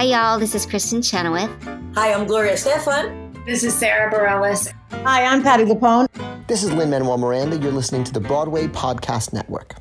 Hi, y'all. This is Kristin Chenoweth. Hi, I'm Gloria Estefan. This is Sara Bareilles. Hi, I'm Patti LuPone. This is Lin Manuel Miranda. You're listening to the Broadway Podcast Network.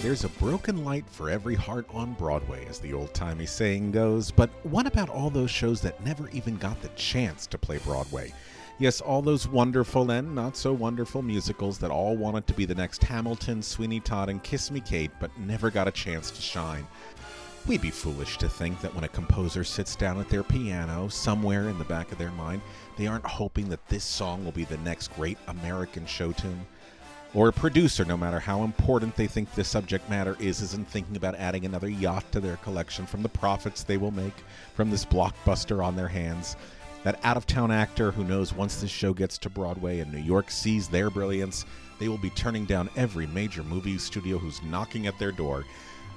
There's a broken light for every heart on Broadway, as the old timey saying goes. But what about all those shows that never even got the chance to play Broadway? Yes, all those wonderful and not so wonderful musicals that all wanted to be the next Hamilton, Sweeney Todd, and Kiss Me Kate, but never got a chance to shine. We'd be foolish to think that when a composer sits down at their piano, somewhere in the back of their mind, they aren't hoping that this song will be the next great American show tune. Or a producer, no matter how important they think the subject matter is, isn't thinking about adding another yacht to their collection from the profits they will make from this blockbuster on their hands. That out of town actor who knows once this show gets to Broadway and New York sees their brilliance, they will be turning down every major movie studio who's knocking at their door.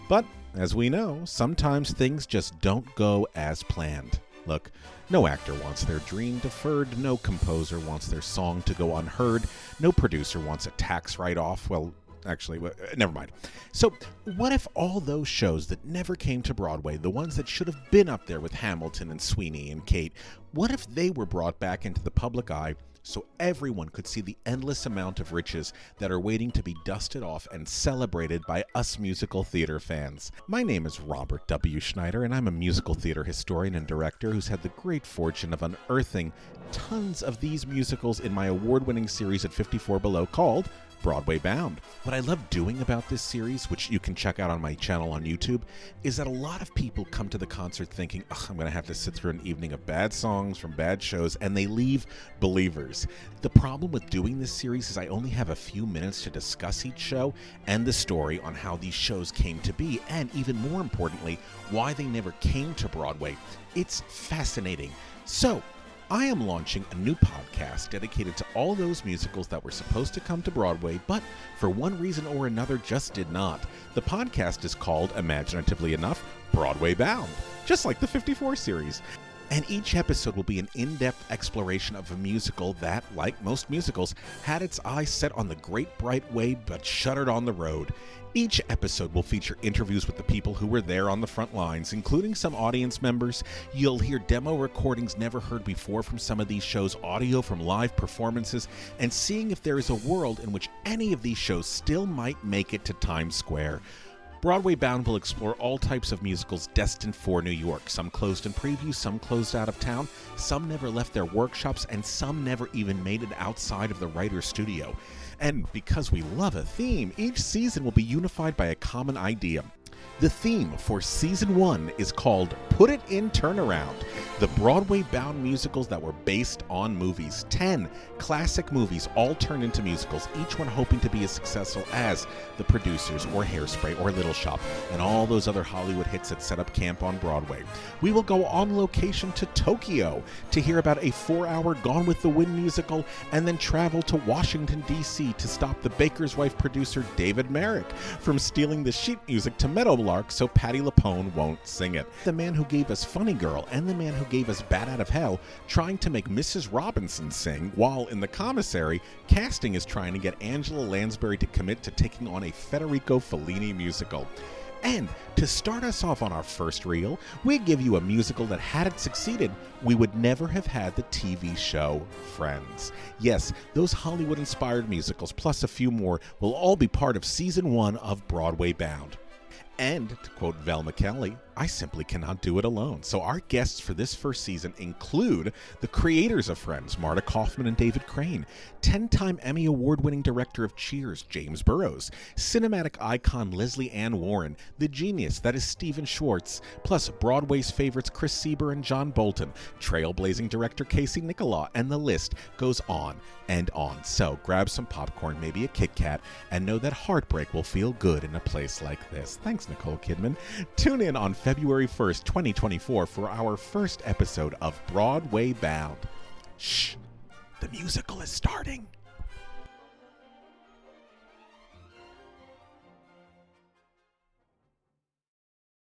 But, as we know, sometimes things just don't go as planned. Look, no actor wants their dream deferred, no composer wants their song to go unheard, no producer wants a tax write off. Well, actually, uh, never mind. So, what if all those shows that never came to Broadway, the ones that should have been up there with Hamilton and Sweeney and Kate, what if they were brought back into the public eye so everyone could see the endless amount of riches that are waiting to be dusted off and celebrated by us musical theater fans. My name is Robert W. Schneider, and I'm a musical theater historian and director who's had the great fortune of unearthing tons of these musicals in my award winning series at 54 Below called Broadway Bound. What I love doing about this series, which you can check out on my channel on YouTube, is that a lot of people come to the concert thinking, I'm going to have to sit through an evening of bad songs from bad shows, and they leave believers. The problem with doing this series is I only have a few minutes to discuss each show and the story on how these shows came to be, and even more importantly, why they never came to Broadway. It's fascinating. So, I am launching a new podcast dedicated to all those musicals that were supposed to come to Broadway, but for one reason or another just did not. The podcast is called, imaginatively enough, Broadway Bound, just like the 54 series. And each episode will be an in depth exploration of a musical that, like most musicals, had its eyes set on the great bright way but shuttered on the road. Each episode will feature interviews with the people who were there on the front lines, including some audience members. You'll hear demo recordings never heard before from some of these shows, audio from live performances, and seeing if there is a world in which any of these shows still might make it to Times Square. Broadway Bound will explore all types of musicals destined for New York. Some closed in preview, some closed out of town, some never left their workshops, and some never even made it outside of the writer's studio. And because we love a theme, each season will be unified by a common idea. The theme for season one is called Put It in Turnaround, the Broadway bound musicals that were based on movies. 10 classic movies all turned into musicals, each one hoping to be as successful as The Producers or Hairspray or Little Shop and all those other Hollywood hits that set up camp on Broadway. We will go on location to Tokyo to hear about a four hour Gone with the Wind musical and then travel to Washington, D.C. to stop the Baker's Wife producer David Merrick from stealing the sheet music to Meadowlark so Patti LuPone won't sing it. The man who gave us Funny Girl and the man who gave us Bat Out of Hell trying to make Mrs. Robinson sing, while in the commissary, casting is trying to get Angela Lansbury to commit to taking on a Federico Fellini musical. And to start us off on our first reel, we give you a musical that, had it succeeded, we would never have had the TV show Friends. Yes, those Hollywood inspired musicals, plus a few more, will all be part of season one of Broadway Bound. And to quote Velma Kelly, I simply cannot do it alone. So, our guests for this first season include the creators of Friends, Marta Kauffman and David Crane, 10 time Emmy Award winning director of Cheers, James Burrows, cinematic icon Lesley Ann Warren, the genius that is Stephen Schwartz, plus Broadway's favorites Chris Sieber and John Bolton, trailblazing director Casey Nicholaw, and the list goes on and on. So, grab some popcorn, maybe a Kit Kat, and know that heartbreak will feel good in a place like this. Thanks, Nicole Kidman. Tune in on February 1st, 2024, for our first episode of Broadway Bound. Shh, the musical is starting.